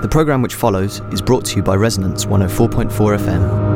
The programme which follows is brought to you by Resonance 104.4 FM.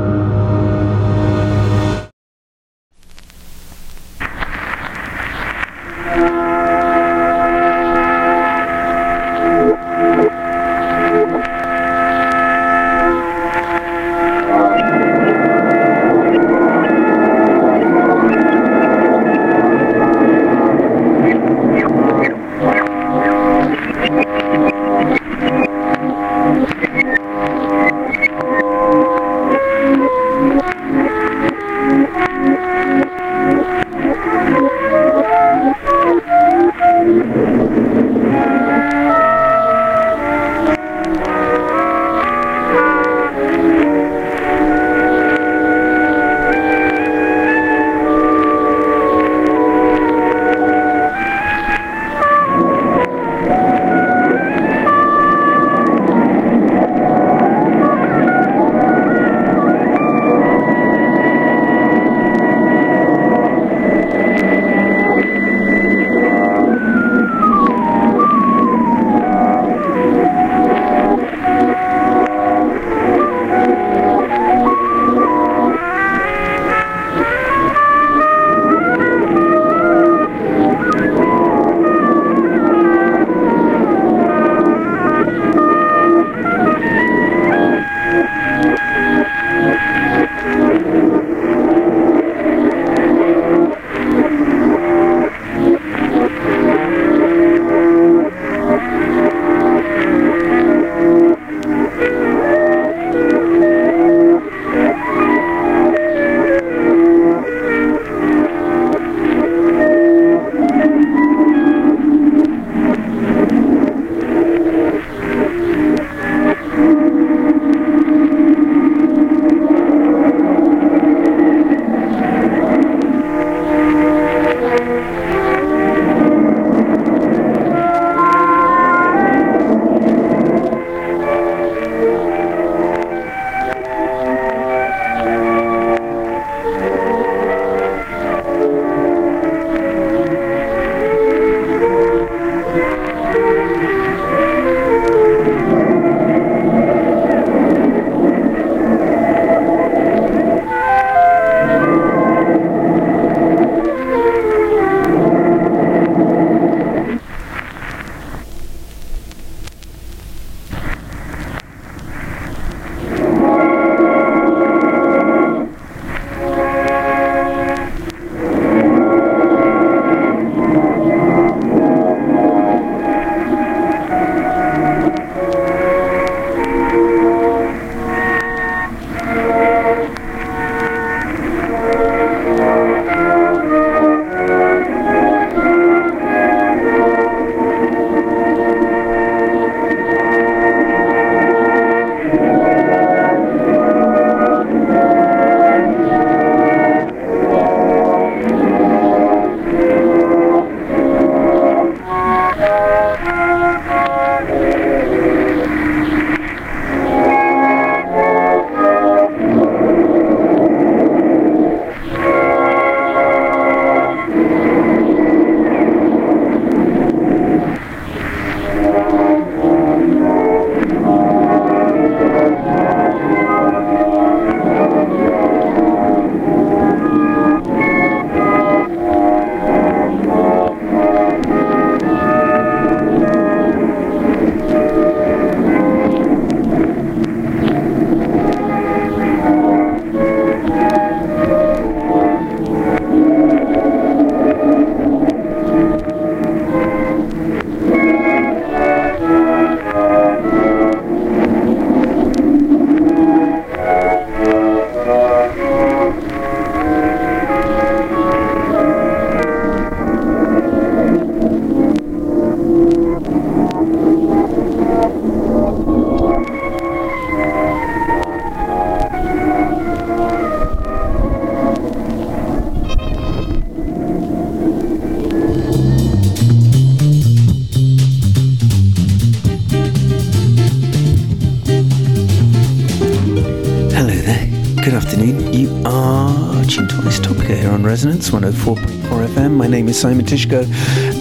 Resonance 104.4 FM. My name is Simon Tyszko,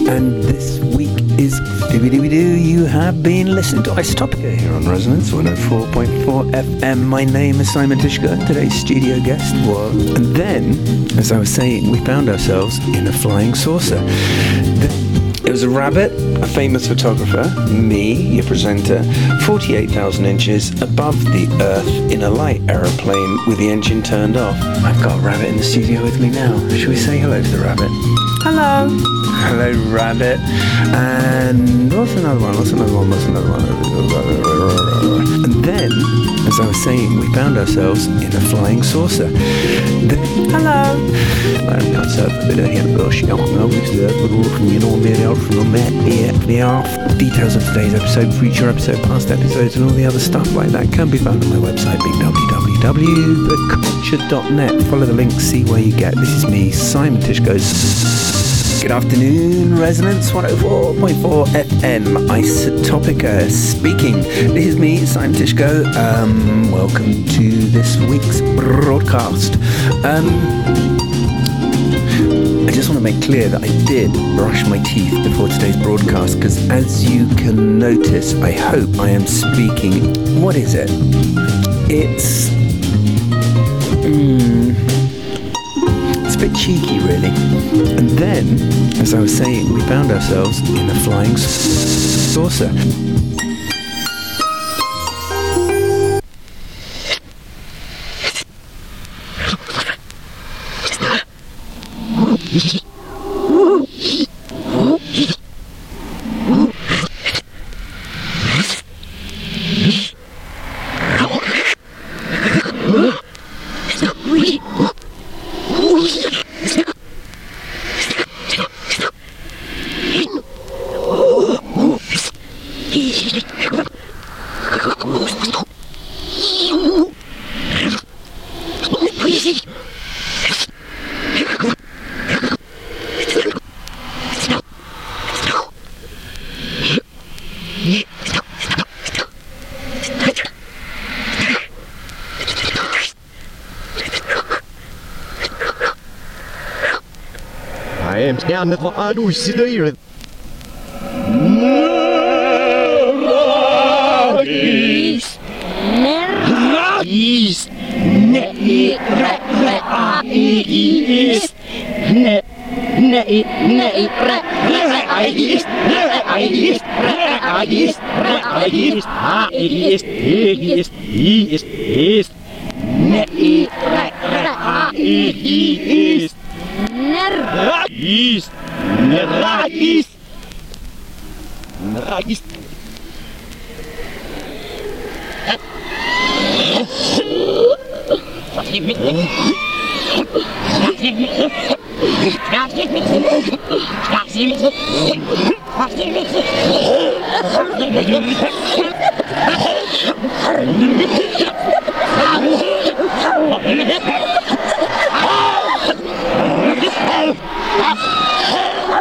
and this week is Dooby Dooby Doo. You have been listening to Isotopica here on Resonance 104.4 FM. My name is Simon Tyszko. Today's studio guest was. And then, as I was saying, we found ourselves in a flying saucer. The- it was a rabbit, a famous photographer, me, your presenter, 48,000 inches above the Earth in a light aeroplane with the engine turned off. I've got a rabbit in the studio with me now. Should we say hello to the rabbit? Hello. Hello, rabbit. And what's another one? What's another one? What's another one? And then, as I was saying, we found ourselves in a flying saucer. The- Hello. I'm not so bit of him, gosh, jag har from you know, med out from here. The half details of today's episode, future episode, past episodes, and all the other stuff like that can be found on my website, bigwww.theculture.net. Follow the links, see where you get. This is me, Simon Tyszko's. Good afternoon, Resonance 104.4 FM, Isotopica speaking. This is me, Simon Tyszko. Um, welcome to this week's broadcast. Um, I just want to make clear that I did brush my teeth before today's broadcast because, as you can notice, I hope I am speaking. What is it? It's. Mm, bit cheeky, really. And then, as I was saying, we found ourselves in a flying saucer. I am scanning for Adusidire. Is. Ner. Is. Ne. I. Re. Re. A. I. I. Is. Ne. Ne. I. Ne. I. Re. Re. Re. A. Is. Re. Re. A. Is. Re.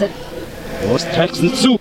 Los, Großtexten zu.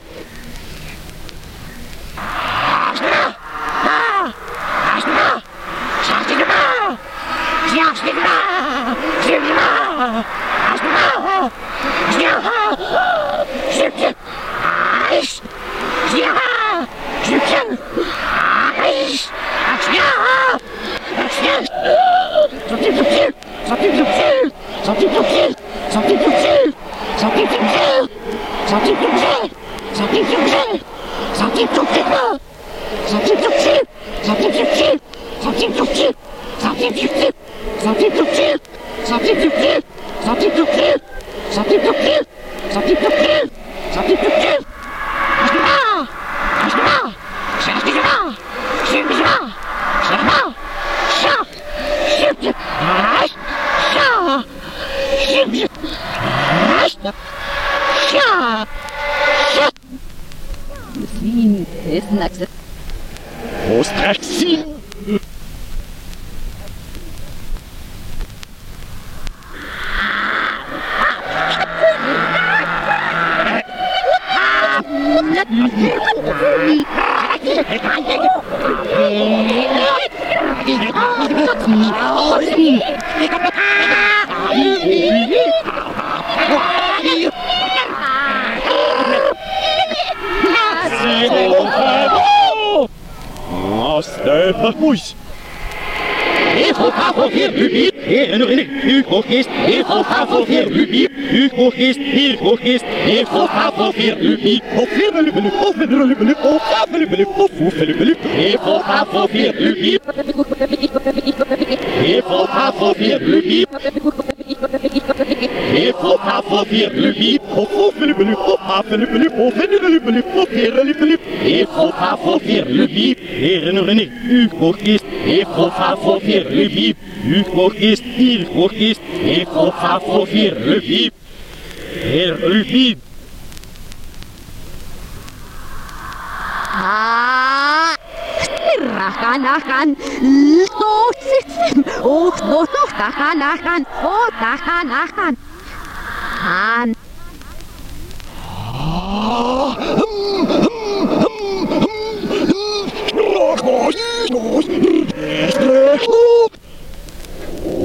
drie, of vier belubelub, of bedrulubelub, of vier of hoevelubelub. Hevel, havel, vier, lubiep. Hevel, havel, vier, lubiep. Hevel, havel, vier, lubiep. Of hoevelubelub, of havelubelub, of bedrulubelub, of herelubelub. Vier, lubiep. Herinnering, u is. Hevel, havel, vier, lubiep. U is, hier is. haar voor vier, lubiep. Heer Lubiep. Rahanahan, Lotsit, oh, no, no, Rahanahan, oh, Rahanahan. Han,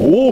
Oh,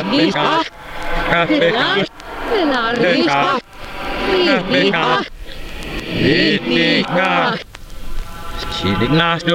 Kaffee, Larnisha, Larnisha, Litika, Kidding last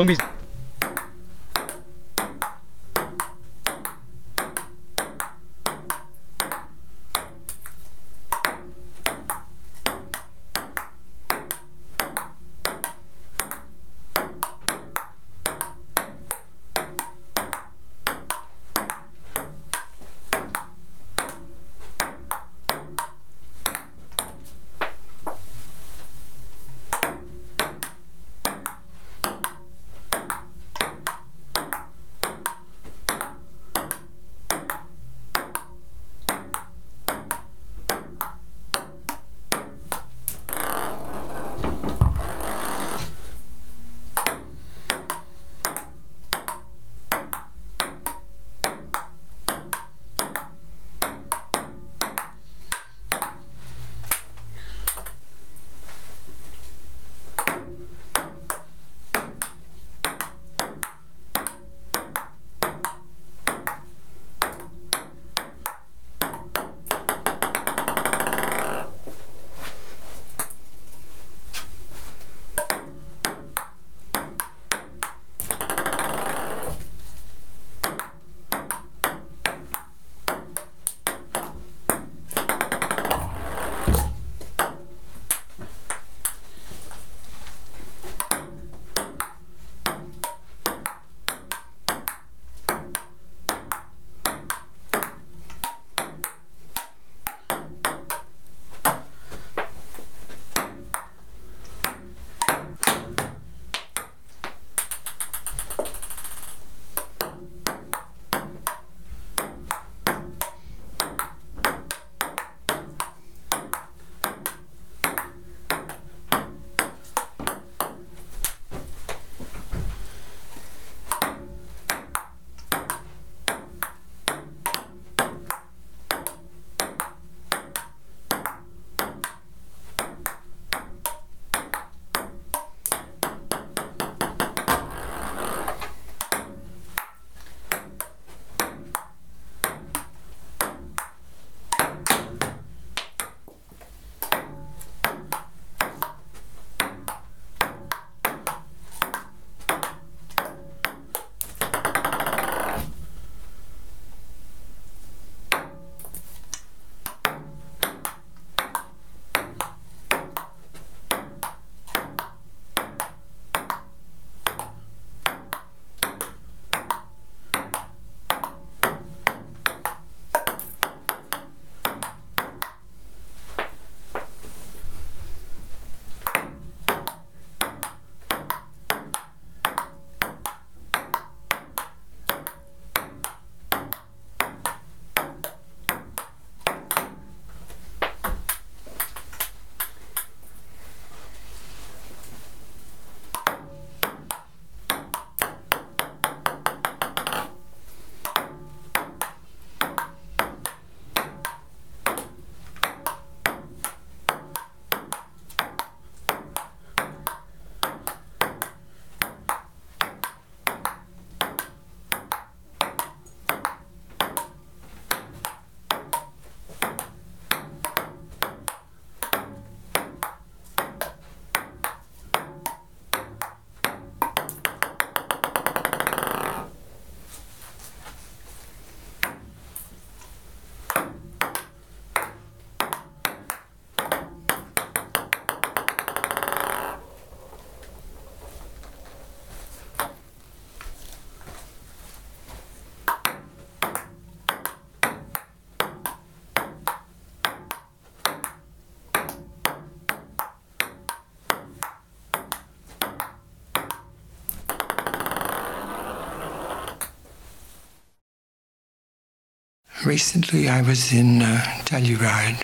Recently, I was in uh, Telluride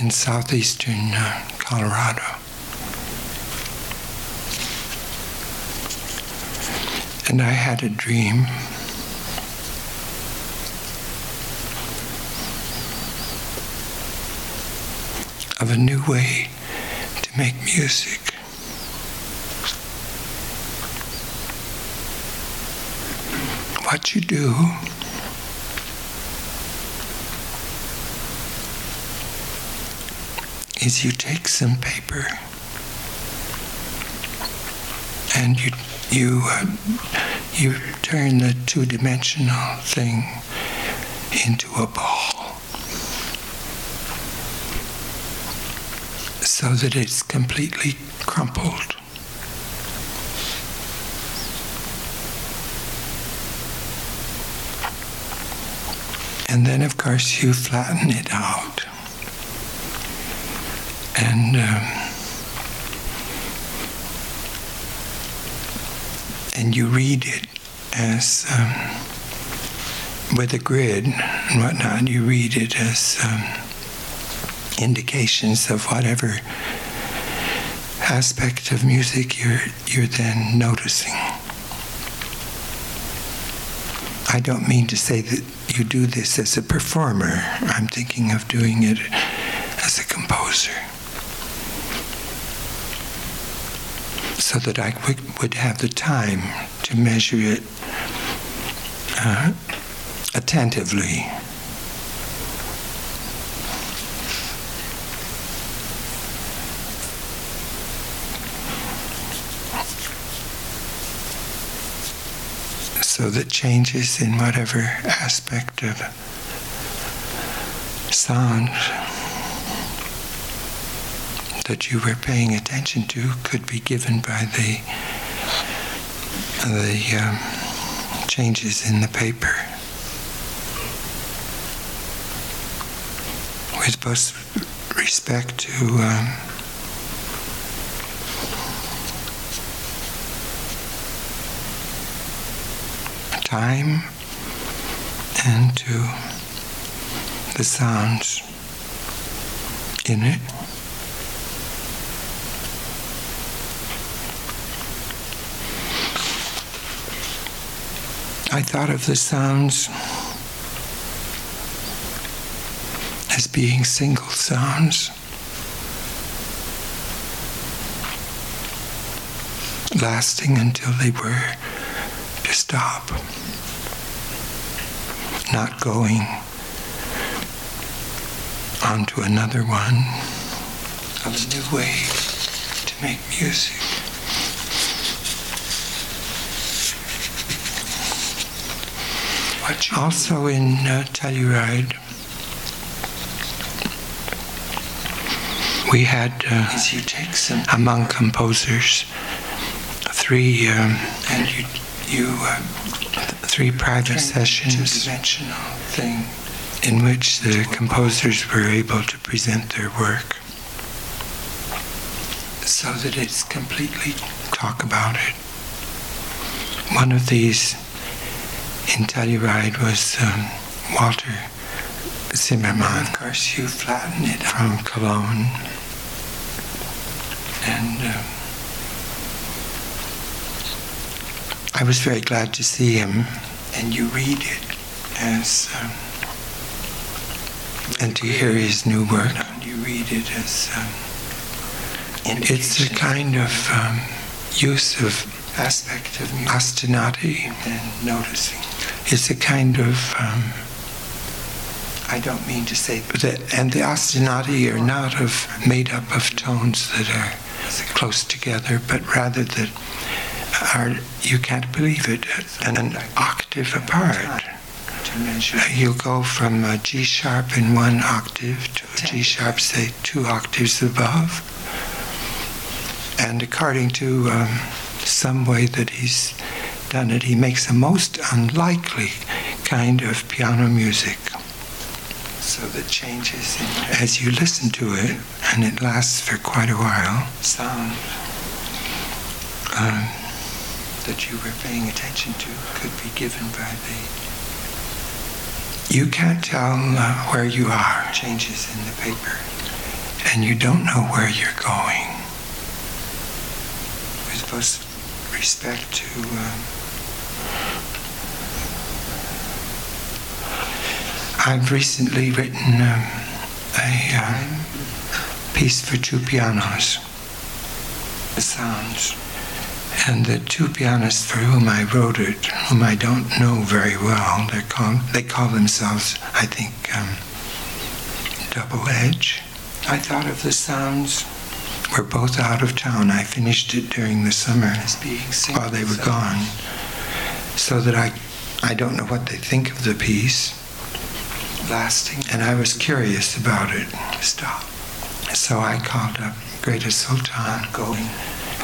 in southeastern uh, Colorado. And I had a dream. Of a new way to make music. What you do is you take some paper and you you uh, you turn the two-dimensional thing into a ball so that it's completely crumpled. And then, of course, you flatten it out. And um, and you read it as um, with a grid and whatnot. You read it as um, indications of whatever aspect of music you're you're then noticing. I don't mean to say that you do this as a performer. I'm thinking of doing it as a composer. So that I would, have the time to measure it uh, attentively. So that changes in whatever aspect of sound that you were paying attention to could be given by the the um, changes in the paper. With both respect to um, time and to the sounds in it. I thought of the sounds as being single sounds, lasting until they were to stop, not going on to another one. Of a new way to make music. Also in uh, Telluride, we had uh, among composers three um, and you you uh, three private sessions thing. in which the composers were able to present their work. So that it's completely talk about it. One of these in Telluride was um, Walter Zimmermann. Of course, you flatten it from Cologne. And um, I was very glad to see him. And you read it as, um, and to hear his new work. And you read it as, um, it's a kind of um, use of aspect of ostinati and noticing. It's a kind of um, I don't mean to say that, and the ostinati are not of made up of tones that are close together, but rather that are you can't believe it an, an octave apart. You'll go from a G sharp in one octave to a G sharp, say two octaves above, and according to um, some way that he's done it, he makes a most unlikely kind of piano music. So the changes in, as you listen to it, and it lasts for quite a while, sound um, that you were paying attention to could be given by the you can't tell uh, where you are. Changes in the paper. And you don't know where you're going. Supposed to respect to. Um, I've recently written um, a um, piece for two pianos. The sounds. And the two pianists for whom I wrote it, whom I don't know very well, they're called, they call themselves, I think, um, Double Edge. I thought of the sounds. We're both out of town. I finished it during the summer while they were gone. So that I, I don't know what they think of the piece. Lasting. And I was curious about it. Stop. So I called up Grete Sultan, going,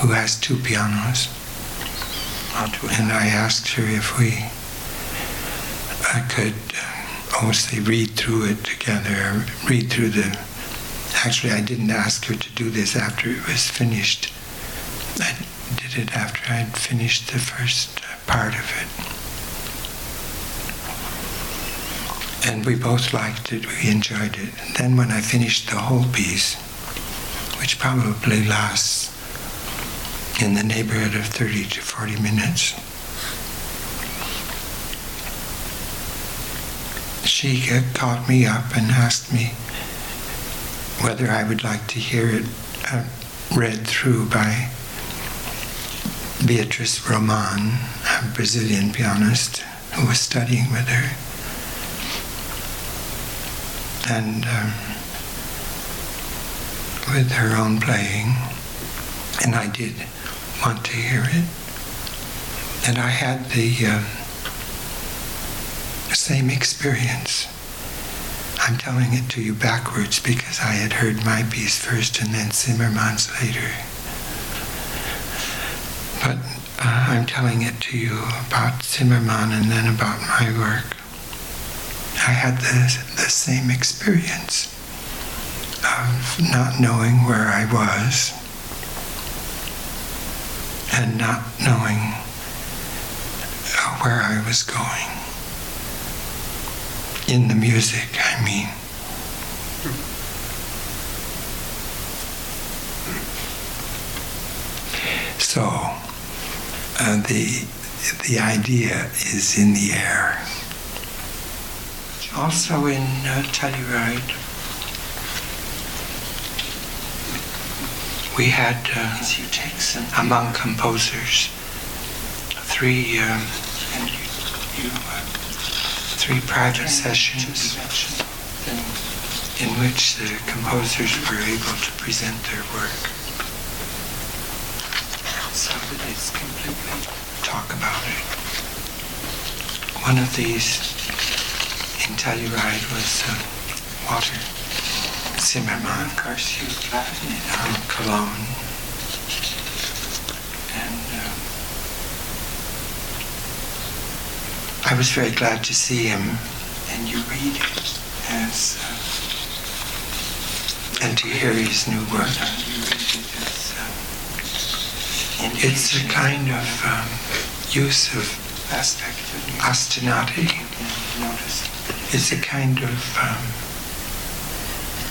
who has two pianos. And I asked her if we I could uh, obviously read through it together, read through the. Actually, I didn't ask her to do this after it was finished. I did it after I'd finished the first part of it. And we both liked it, we enjoyed it. Then when I finished the whole piece, which probably lasts in the neighborhood of 30 to 40 minutes. She called me up and asked me whether I would like to hear it uh, read through by Beatrice Roman, a Brazilian pianist who was studying with her. And um, with her own playing, and I did want to hear it. And I had the um, same experience. I'm telling it to you backwards because I had heard my piece first and then Zimmermann's later. But uh, I'm telling it to you about Zimmermann and then about my work. I had the, the same experience of not knowing where I was and not knowing where I was going. In the music, I mean. So, uh, the, the idea is in the air. Also in uh, Telluride, we had uh, among composers three um, three private sessions in which the composers were able to present their work so that it's completely talk about it. One of these Telluride was uh, Walter Zimmermann, of course, you from Cologne. And uh, I was very glad to see him, and you read it as, uh, and to hear his new work. It's a kind of um, use of aspect of ostinati. It's a kind of um,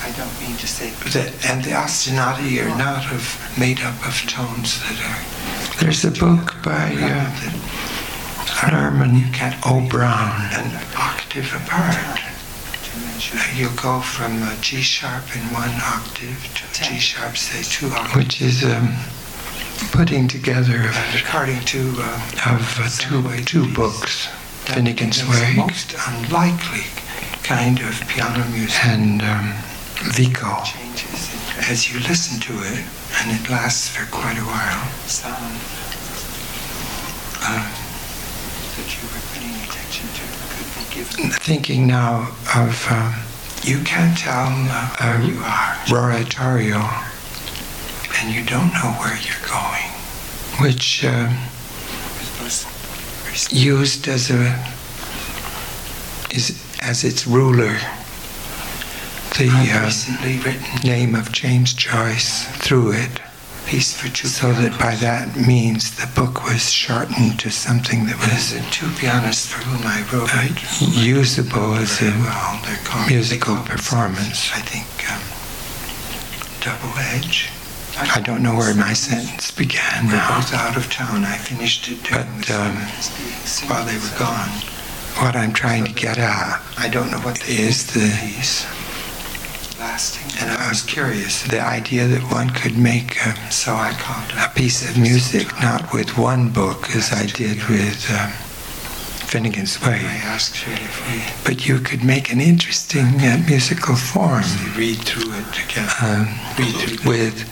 I don't mean to say that, and the ostinati are not of made up of tones that are. There's a book by uh, Norman O. Brown, an octave apart. You'll go from a G sharp in one octave to a G sharp, say two octaves, which is um, putting together of, according to uh, of uh, two two books, Finnegans Wake, most unlikely kind of piano music, and. Um, Vico. As you listen to it, and it lasts for quite a while, sound uh, that you were paying attention to could be given. Thinking now of um, you can't tell uh, where you are, oratorio, and you don't know where you're going, which um, used as a is as its ruler the uh, name of James Joyce through it, piece for two so that by that means the book was shortened to something that was two pianists for whom I wrote uh, usable as a well. musical performance. I think um, double edge. I don't know where my sentence began now. both out of town. I finished it but um, while they were gone. What I'm trying to get at, I don't know what is the lasting. And I was curious, the idea that one could make, um, so I called a piece of music not with one book as I did with um, Finnegans Wake. I asked her if we, but you could make an interesting uh, musical form. Read through it together. Um, read through with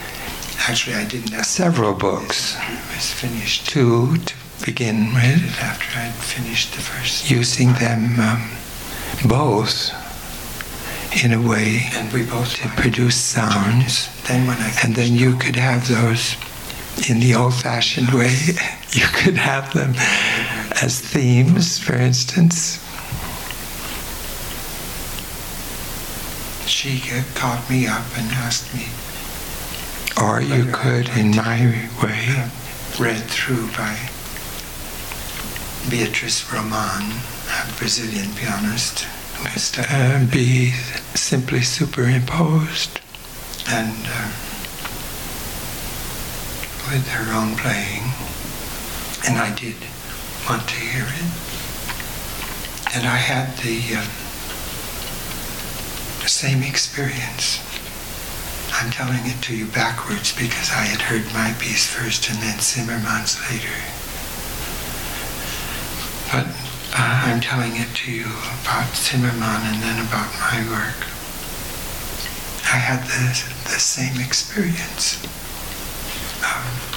Actually, I didn't. Have several books. It was finished. Two to begin with. After I'd finished the first. Using them um, both in a way and we both to produce sounds. Then when I and then you could have those in the old-fashioned way. You could have them as themes, for instance. She caught me up and asked me or you could, in my way, read through by Beatrice Roman, a Brazilian pianist, uh, be simply superimposed and uh, with her own playing. And I did want to hear it. And I had the uh, same experience. I'm telling it to you backwards because I had heard my piece first and then Zimmermann's later. But uh, I'm telling it to you about Zimmermann and then about my work. I had the, the same experience. Um,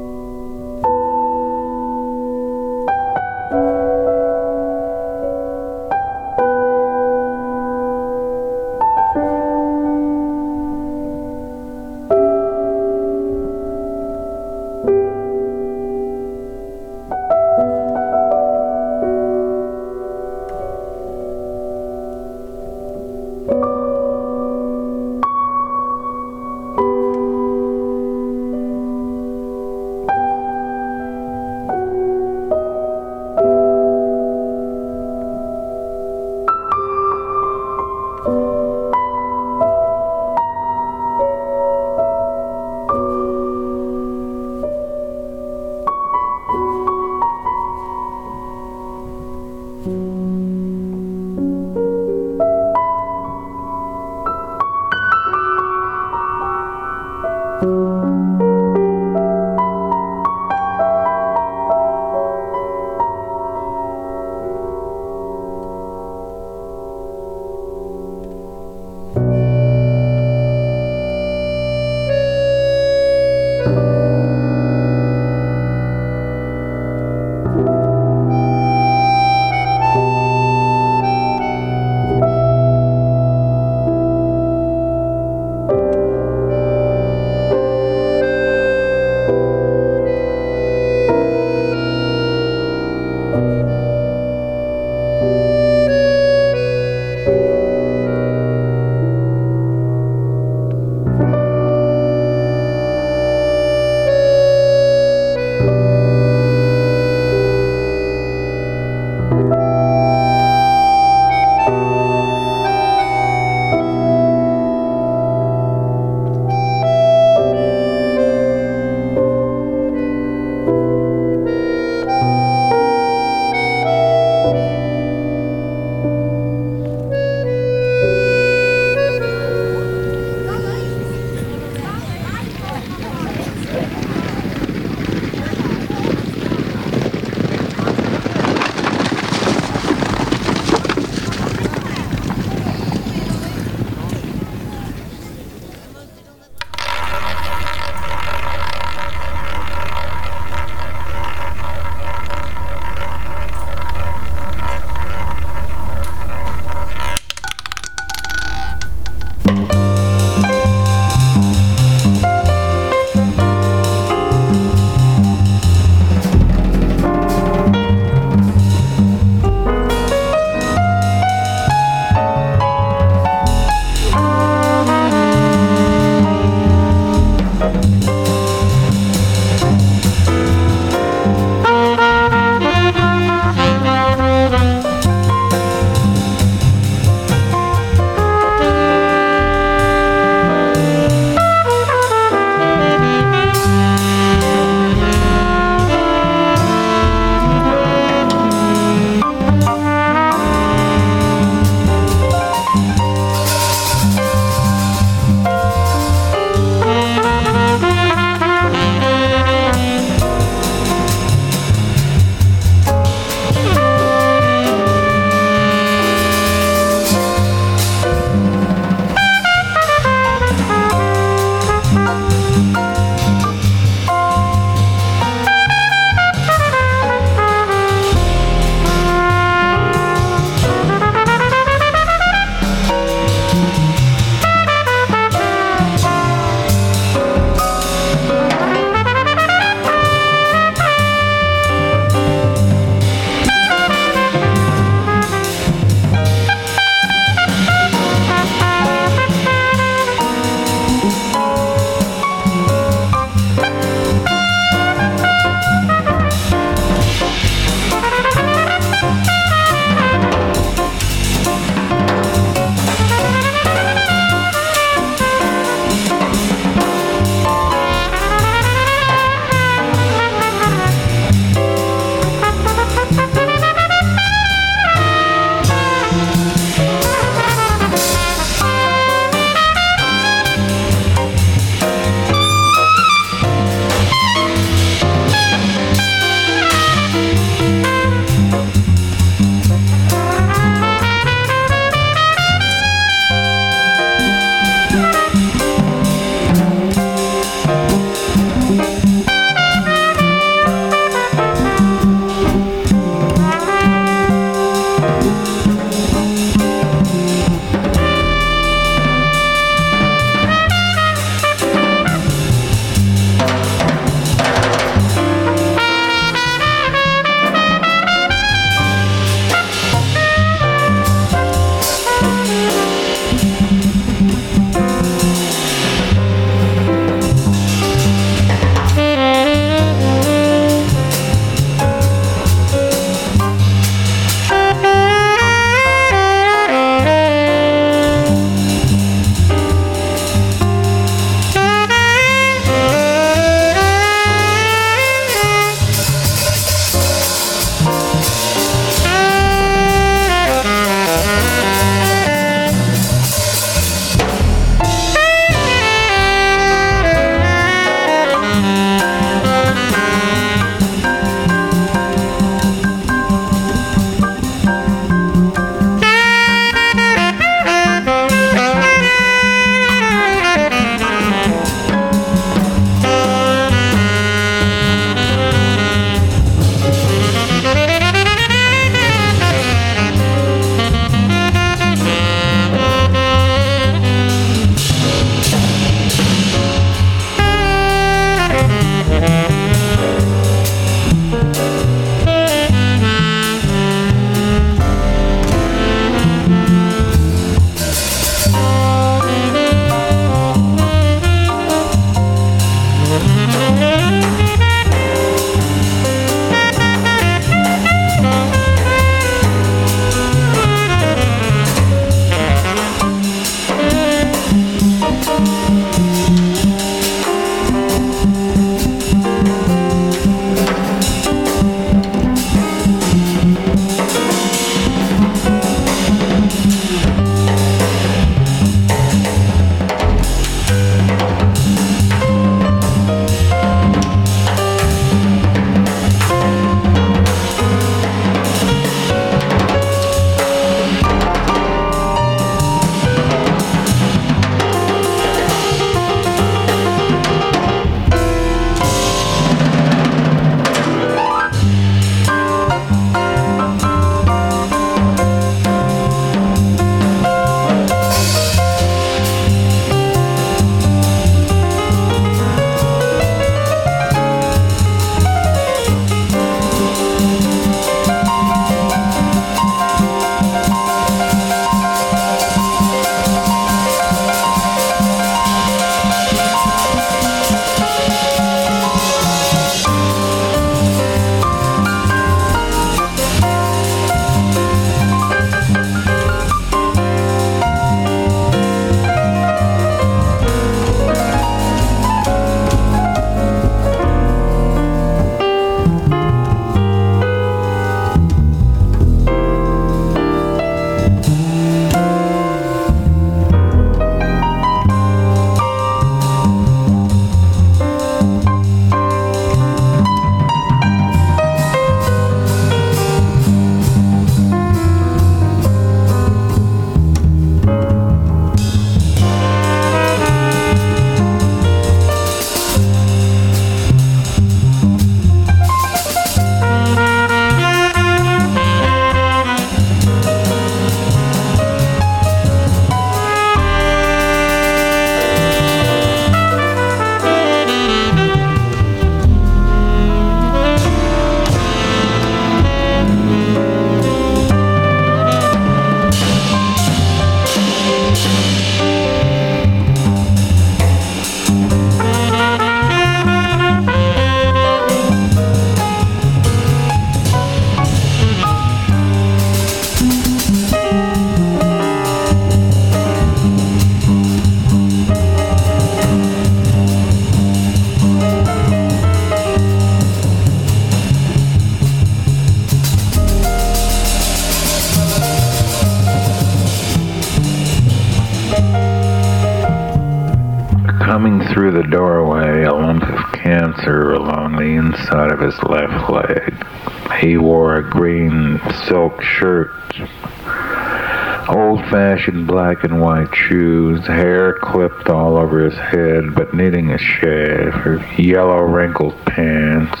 and white shoes, hair clipped all over his head but needing a shave, yellow wrinkled pants,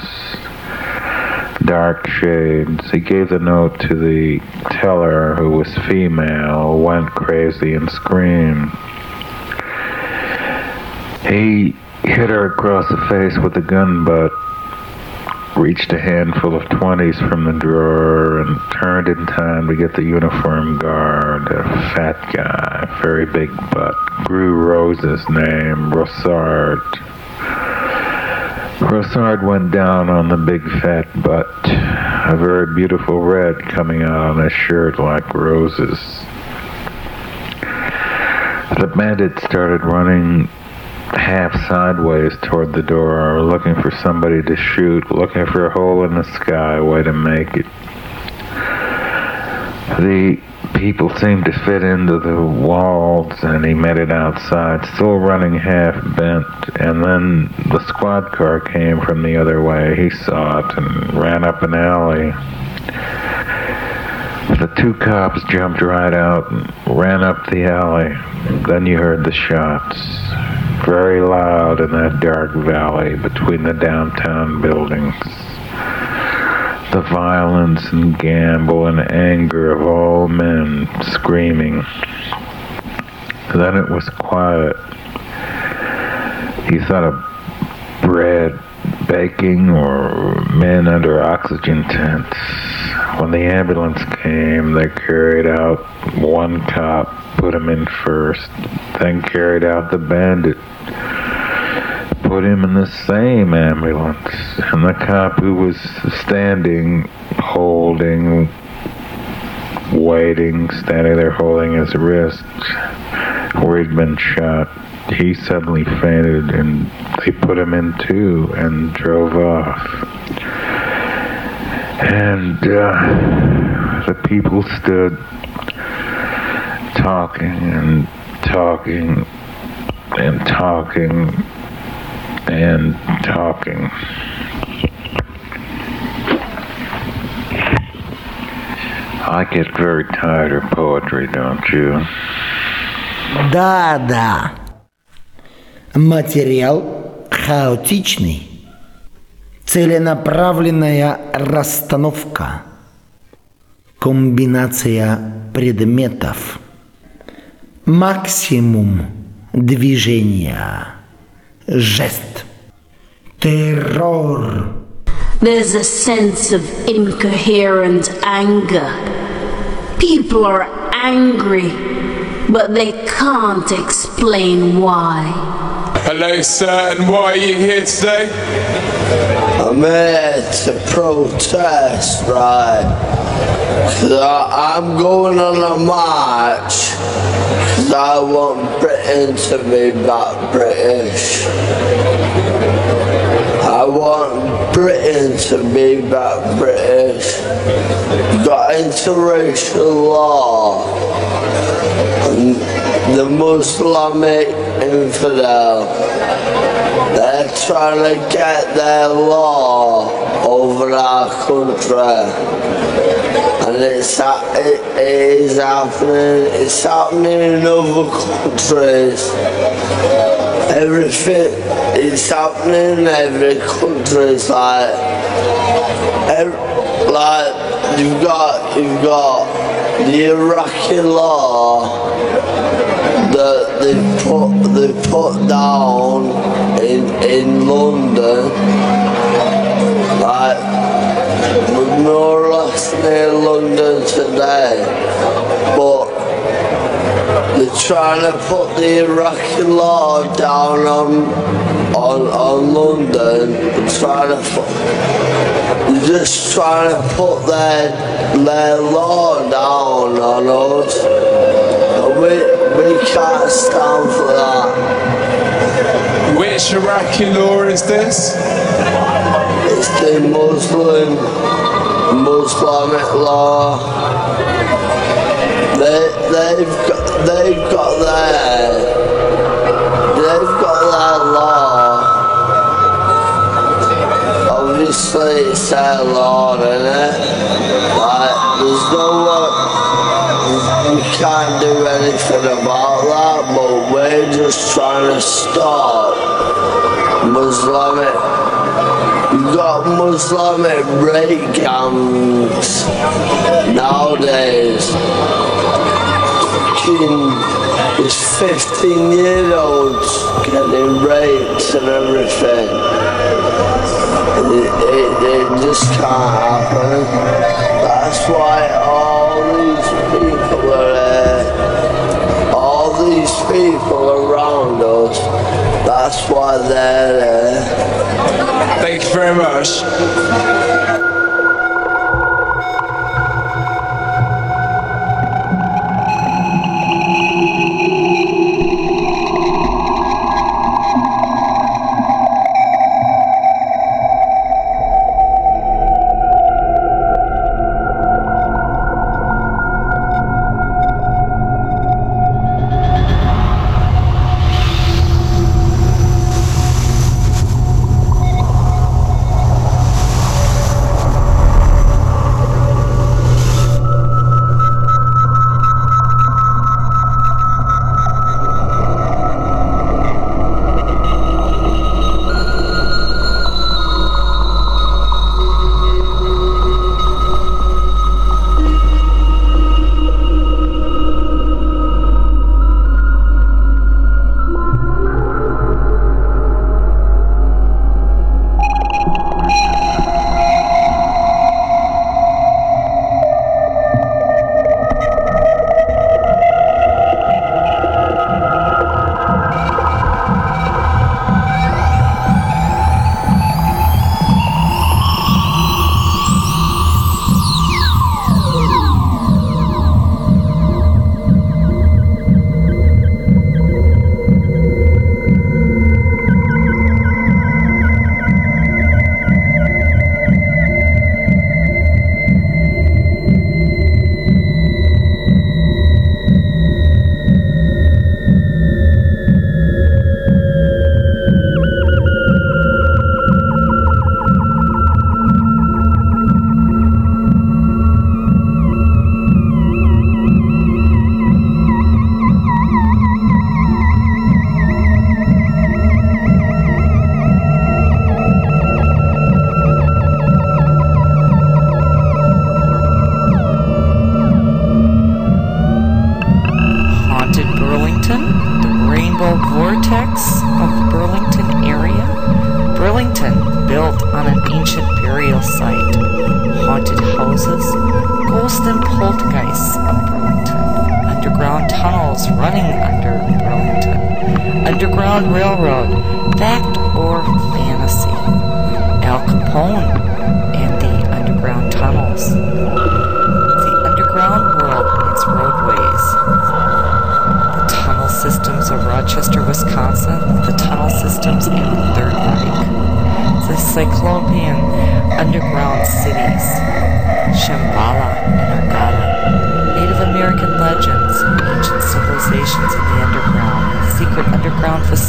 dark shades. He gave the note to the teller, who was female, went crazy and screamed. He hit her across the face with a gun butt, reached a handful of 20s from the drawer, and turned in time to get the uniform guard, a fat guy, very big butt, grew Rose's name, Rossard. Rossard went down on the big fat butt, a very beautiful red coming out on his shirt like roses. The bandit started running half sideways toward the door, looking for somebody to shoot, looking for a hole in the sky, way to make it. The people seemed to fit into the walls, and he met it outside, still running half bent. And then the squad car came from the other way. He saw it and ran up an alley. The two cops jumped right out and ran up the alley. Then you heard the shots very loud in that dark valley between the downtown buildings. The violence and gamble and anger of all men screaming. Then it was quiet. He thought of bread baking or men under oxygen tents. When the ambulance came, they carried out one cop, put him in first, then carried out the bandit, put him in the same ambulance, and the cop who was standing, holding, waiting, standing there holding his wrist where he'd been shot, he suddenly fainted and they put him in too and drove off. And uh, the people stood talking and talking and talking and talking. I get very tired of poetry, don't you? Да, да. Материал хаотичный. Целенаправленная расстановка. Комбинация предметов. Максимум движения. Жест. Террор. There's a sense of incoherent anger. People are angry, but they can't explain why. Hello, sir, and why are you here today? I'm here to protest, right? I, I'm going on a march because I want Britain to be back British. I want Britain to be back British. Got interracial law. And the Muslimic infidel. They're trying to get their law over our country. And it's it, is happening. It's happening in other countries. Everything it's happening in every country. It's like, ev- like you've got you've got the Iraqi law that they put they put down in in London, like more or less near London today, but they're trying to put the Iraqi law down on on on London. They're trying to put, they're just trying to put their their law down on us. And we we can't stand for that. Which Iraqi law is this? It's the Muslim, Muslimic law. They, they've, got, they've got their, they've got their law. Obviously it's their law, isn't it? Like, there's no we can't do anything about that, but we're just trying to stop Islamic, you got rape gangs nowadays. There's 15 year olds getting raped and everything. It, it, it just can't happen. That's why all these people are there. All these people around us, that's why they're there. Thank you very much.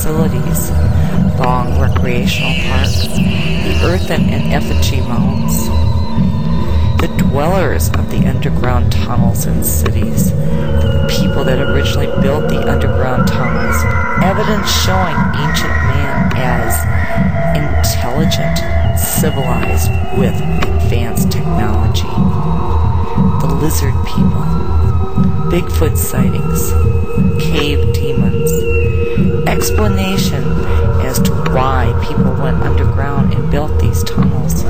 Facilities, long recreational parks, the earthen and effigy mounds, the dwellers of the underground tunnels and cities, the people that originally built the underground tunnels, evidence showing ancient man as intelligent, civilized with advanced technology. The lizard people, Bigfoot sightings, cave demons, explanation as to why people went underground and built these tunnels.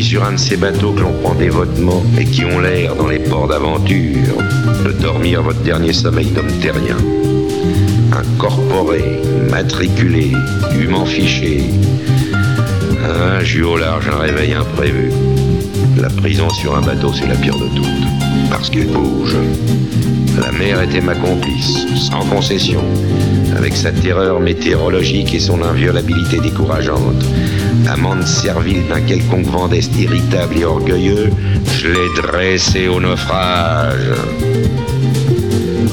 Sur un de ces bateaux que l'on prend dévotement et qui ont l'air, dans les ports d'aventure, de dormir votre dernier sommeil d'homme terrien. Incorporé, matriculé, dûment fiché. Ah, j'eus au large un réveil imprévu. La prison sur un bateau, c'est la pire de toutes, parce qu'elle bouge. La mer était ma complice, sans concession, avec sa terreur météorologique et son inviolabilité décourageante. Amante servile d'un quelconque vent d'est irritable et orgueilleux, je l'ai dressé au naufrage.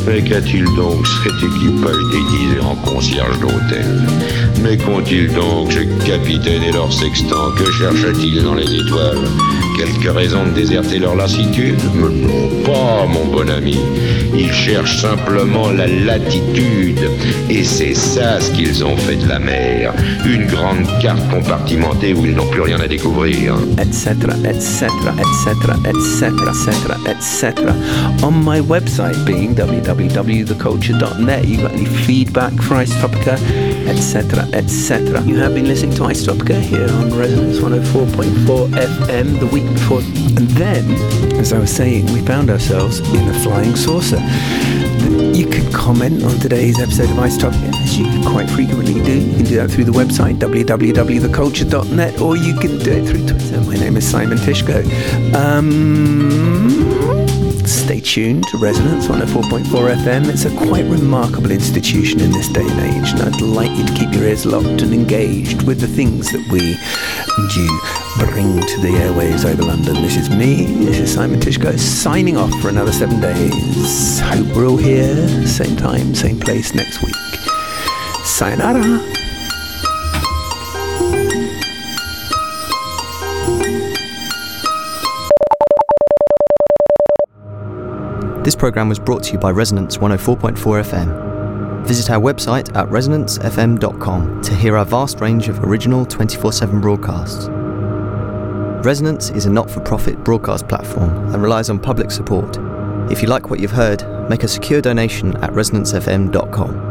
Mais qu'a-t-il donc cet équipage déguisé en concierge d'hôtel? Mais qu'ont-ils donc ce capitaine et leur sextant Que cherchent-ils dans les étoiles? Quelques raisons de déserter leur lassitude? Non pas, mon bon ami. Ils cherchent simplement la latitude. Et c'est ça ce qu'ils ont fait de la mer. Une grande carte compartimentée où ils n'ont plus rien à découvrir. etc., etc., etc., etc., etc., etc. On my website, being www.theculture.net, you got any feedback Ice Topica, etc., etc. You have been listening to Isotopica here on Resonance 104.4 FM the week before. And then, as I was saying, we found ourselves in a flying saucer. You can comment on today's episode of Ice as you quite frequently do. You can do that through the website, www.theculture.net, or you can do it through Twitter. My name is Simon Tyszko. Um, stay tuned to Resonance 104.4 FM. It's a quite remarkable institution in this day and age, and I'd like you to keep your ears locked and engaged with the things that we and you bring to the airwaves over London. This is me, this is Simon Tyszko, signing off for another seven days. Hope we're all here, same time, same place next week. Sayonara. This program was brought to you by Resonance 104.4 FM. Visit our website at resonancefm.com to hear our vast range of original 24 7 broadcasts. Resonance is a not for profit broadcast platform and relies on public support. If you like what you've heard, make a secure donation at resonancefm.com.